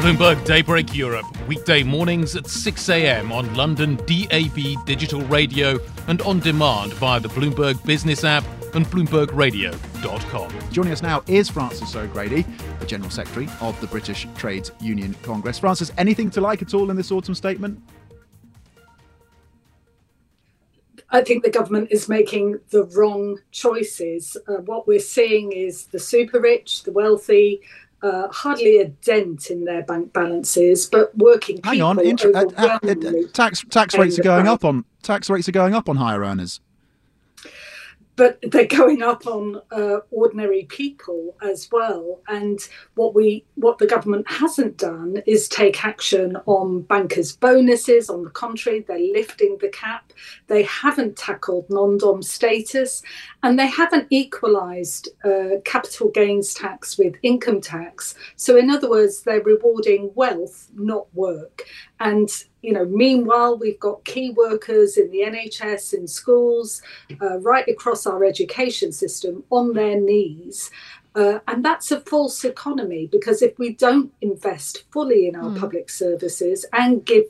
Bloomberg Daybreak Europe, weekday mornings at 6 a.m. on London DAB digital radio and on demand via the Bloomberg Business app and BloombergRadio.com. Joining us now is Frances O'Grady, the General Secretary of the British Trades Union Congress. Frances, anything to like at all in this autumn statement? I think the government is making the wrong choices. Uh, what we're seeing is the super rich, the wealthy, uh, hardly a dent in their bank balances, but working people. Hang on, Inter- uh, uh tax tax rates are going up on tax rates are going up on higher earners but they're going up on uh, ordinary people as well. And what we, what the government hasn't done is take action on bankers' bonuses. On the contrary, they're lifting the cap. They haven't tackled non-dom status, and they haven't equalised uh, capital gains tax with income tax. So, in other words, they're rewarding wealth, not work. And you know, meanwhile, we've got key workers in the NHS, in schools, uh, right across our education system on their knees. Uh, and that's a false economy because if we don't invest fully in our mm. public services and give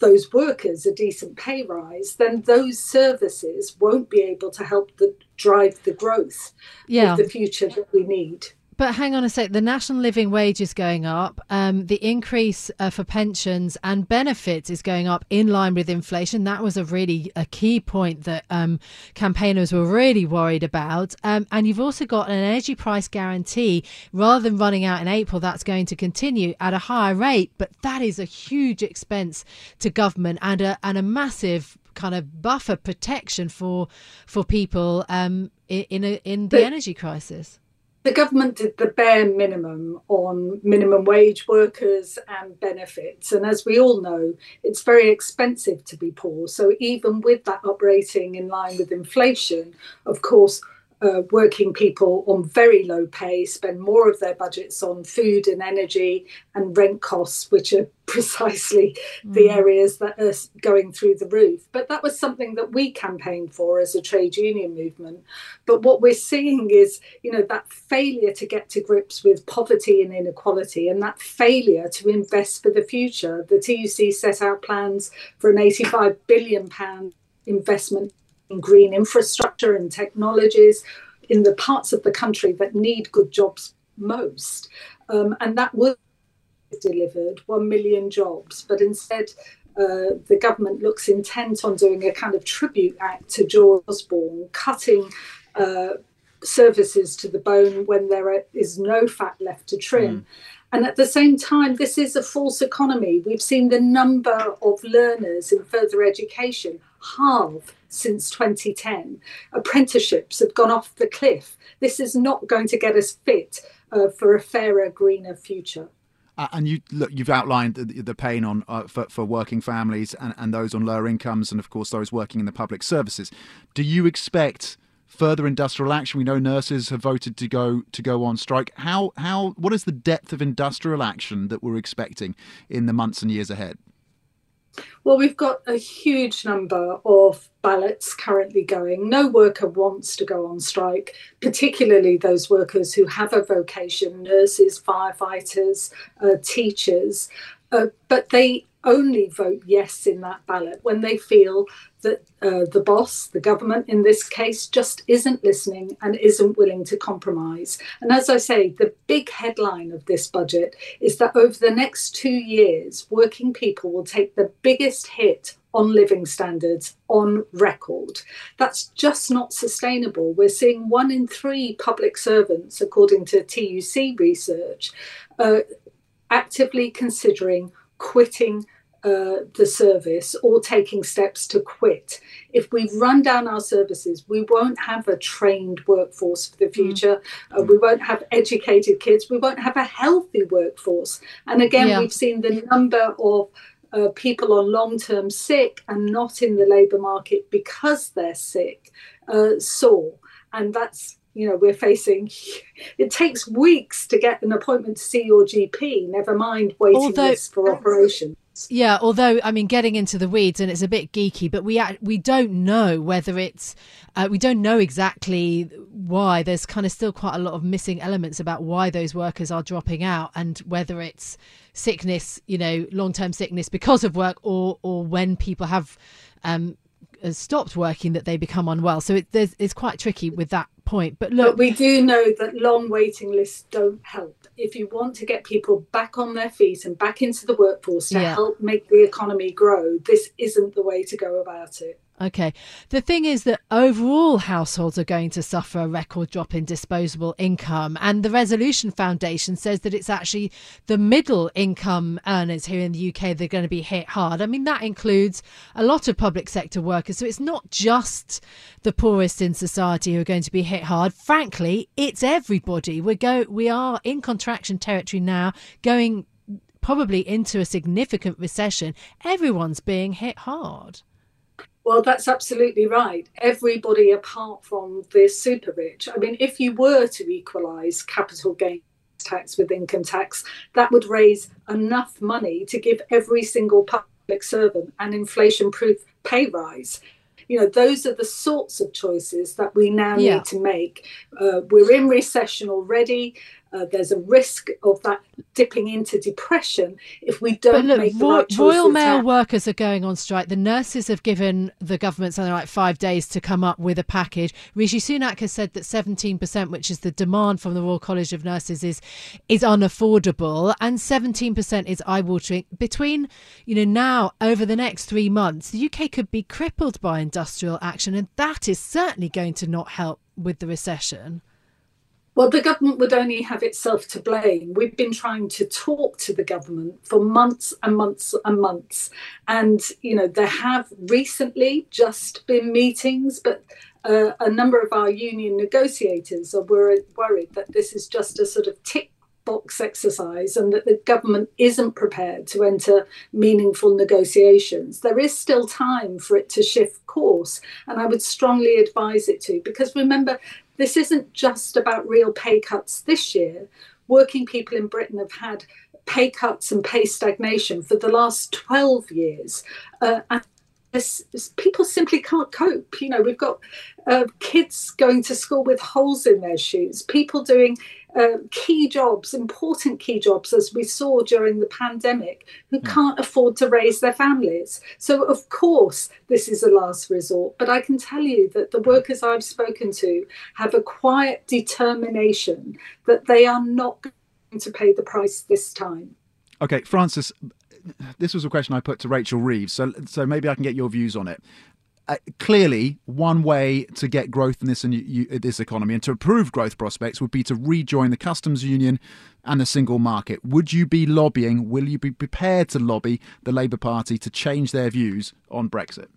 those workers a decent pay rise, then those services won't be able to help the, drive the growth yeah. of the future that we need. But hang on a sec. The national living wage is going up. Um, the increase uh, for pensions and benefits is going up in line with inflation. That was a really a key point that um, campaigners were really worried about. Um, and you've also got an energy price guarantee. Rather than running out in April, that's going to continue at a higher rate. But that is a huge expense to government and a and a massive kind of buffer protection for for people um, in a, in the energy crisis the government did the bare minimum on minimum wage workers and benefits. And as we all know, it's very expensive to be poor. So even with that uprating in line with inflation, of course, uh, working people on very low pay spend more of their budgets on food and energy and rent costs, which are precisely mm. the areas that are going through the roof. But that was something that we campaigned for as a trade union movement. But what we're seeing is, you know, that failure to get to grips with poverty and inequality and that failure to invest for the future. The TUC set out plans for an 85 billion pound investment green infrastructure and technologies in the parts of the country that need good jobs most. Um, and that was delivered 1 million jobs, but instead, uh, the government looks intent on doing a kind of tribute act to George Osborne, cutting uh, services to the bone when there is no fat left to trim. Mm. And at the same time, this is a false economy. We've seen the number of learners in further education halve since 2010. Apprenticeships have gone off the cliff. This is not going to get us fit uh, for a fairer, greener future. Uh, and you look, you've outlined the, the pain on uh, for, for working families and, and those on lower incomes, and of course those working in the public services. Do you expect further industrial action? We know nurses have voted to go to go on strike. How how what is the depth of industrial action that we're expecting in the months and years ahead? Well, we've got a huge number of ballots currently going. No worker wants to go on strike, particularly those workers who have a vocation nurses, firefighters, uh, teachers. Uh, but they only vote yes in that ballot when they feel that uh, the boss, the government in this case, just isn't listening and isn't willing to compromise. And as I say, the big headline of this budget is that over the next two years, working people will take the biggest hit on living standards on record. That's just not sustainable. We're seeing one in three public servants, according to TUC research, uh, actively considering quitting uh, the service or taking steps to quit. If we run down our services, we won't have a trained workforce for the mm. future. Mm. Uh, we won't have educated kids. We won't have a healthy workforce. And again, yeah. we've seen the number of uh, people on long term sick and not in the labour market because they're sick uh, soar. And that's you know we're facing it takes weeks to get an appointment to see your gp never mind waiting Although, lists for operation yeah, although I mean, getting into the weeds and it's a bit geeky, but we we don't know whether it's uh, we don't know exactly why. There's kind of still quite a lot of missing elements about why those workers are dropping out and whether it's sickness, you know, long term sickness because of work, or or when people have um, stopped working that they become unwell. So it, it's quite tricky with that point. But look, but we do know that long waiting lists don't help if you want to get people back on their feet and back into the workforce to yeah. help make the economy grow, this isn't the way to go about it. Okay. The thing is that overall households are going to suffer a record drop in disposable income. And the Resolution Foundation says that it's actually the middle income earners here in the UK that are going to be hit hard. I mean, that includes a lot of public sector workers. So it's not just the poorest in society who are going to be hit hard. Frankly, it's everybody. We go we are in contraction territory now, going probably into a significant recession. Everyone's being hit hard. Well, that's absolutely right. Everybody apart from the super rich. I mean, if you were to equalise capital gains tax with income tax, that would raise enough money to give every single public servant an inflation proof pay rise. You know, those are the sorts of choices that we now yeah. need to make. Uh, we're in recession already. Uh, there's a risk of that dipping into depression if we don't look, make the Ro- right Royal Mail workers are going on strike. The nurses have given the government something like five days to come up with a package. Rishi Sunak has said that 17%, which is the demand from the Royal College of Nurses, is is unaffordable, and 17% is eye-watering. Between you know now over the next three months, the UK could be crippled by industrial action, and that is certainly going to not help with the recession. Well, the government would only have itself to blame. We've been trying to talk to the government for months and months and months. And, you know, there have recently just been meetings, but uh, a number of our union negotiators are worried, worried that this is just a sort of tick box exercise and that the government isn't prepared to enter meaningful negotiations. There is still time for it to shift course, and I would strongly advise it to because remember, this isn't just about real pay cuts this year. Working people in Britain have had pay cuts and pay stagnation for the last 12 years. Uh, and this, this, people simply can't cope. You know, we've got uh, kids going to school with holes in their shoes, people doing uh, key jobs, important key jobs, as we saw during the pandemic, who yeah. can't afford to raise their families. So, of course, this is a last resort. But I can tell you that the workers I've spoken to have a quiet determination that they are not going to pay the price this time. Okay, Frances, this was a question I put to Rachel Reeves, so so maybe I can get your views on it uh, clearly, one way to get growth in this in you, this economy and to improve growth prospects would be to rejoin the customs union and the single market. Would you be lobbying? Will you be prepared to lobby the Labour Party to change their views on Brexit?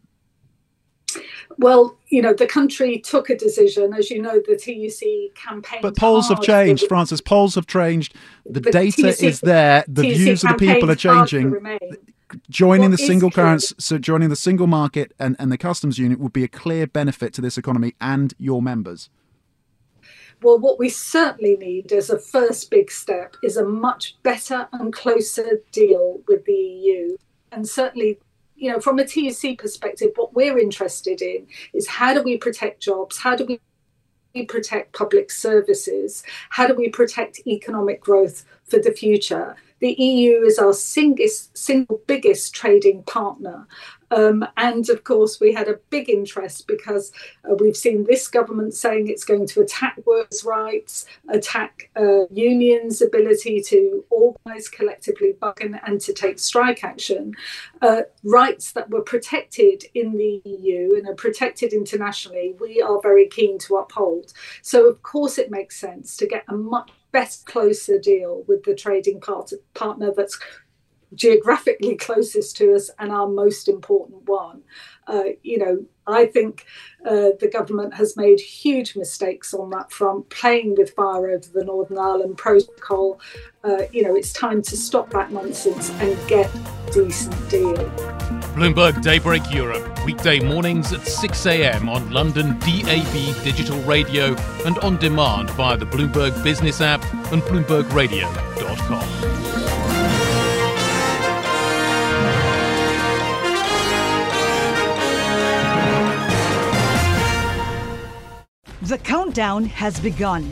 Well, you know, the country took a decision. As you know, the TUC campaign. But polls have changed, the, Frances. Polls have changed. The, the data TUC, is there. The TUC views of the people are changing joining what the single currency, so joining the single market and, and the customs unit would be a clear benefit to this economy and your members. Well, what we certainly need as a first big step is a much better and closer deal with the EU. And certainly, you know, from a TUC perspective, what we're interested in is how do we protect jobs? How do we protect public services? How do we protect economic growth for the future? The EU is our single, single biggest trading partner. Um, and of course, we had a big interest because uh, we've seen this government saying it's going to attack workers' rights, attack uh, unions' ability to organise collectively bargain and to take strike action. Uh, rights that were protected in the EU and are protected internationally, we are very keen to uphold. So, of course, it makes sense to get a much best closer deal with the trading part- partner that's geographically closest to us and our most important one. Uh, you know, I think uh, the government has made huge mistakes on that front, playing with fire over the Northern Ireland Protocol. Uh, you know, it's time to stop that nonsense and get a decent deal. Bloomberg Daybreak Europe, weekday mornings at 6 a.m. on London DAB digital radio and on demand via the Bloomberg Business app and BloombergRadio.com. The countdown has begun.